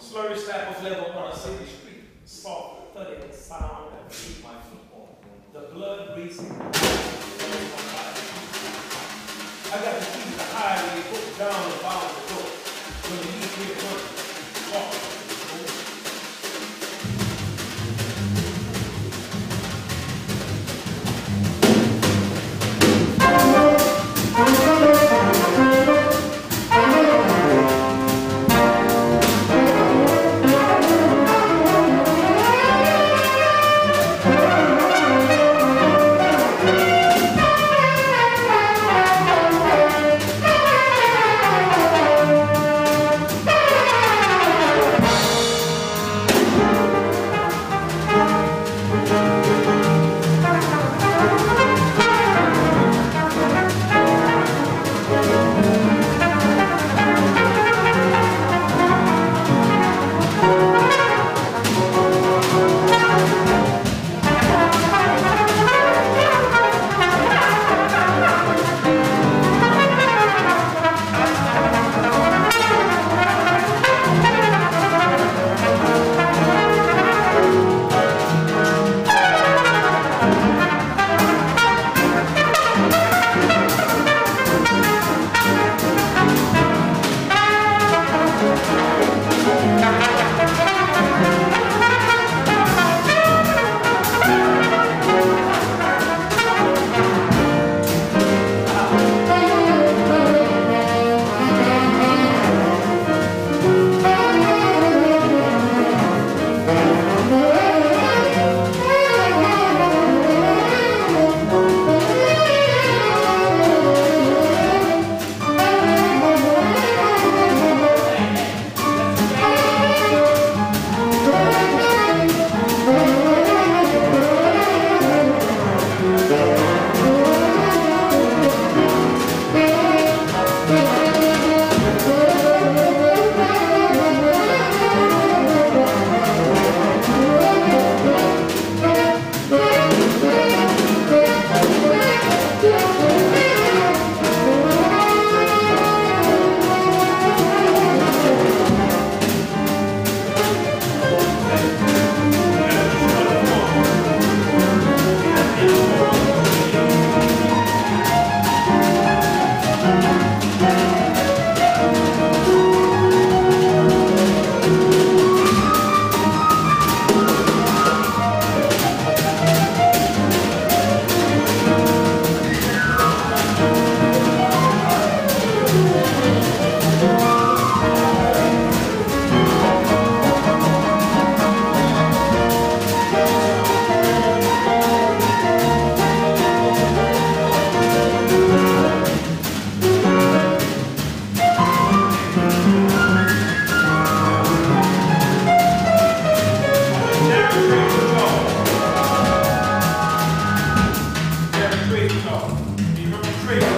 slurry step of level on a city street. soft, thudding sound that beat my football. The blood racing. I got the key to the highway, put down and bound the door. When you leave here, Esau. He perpetrated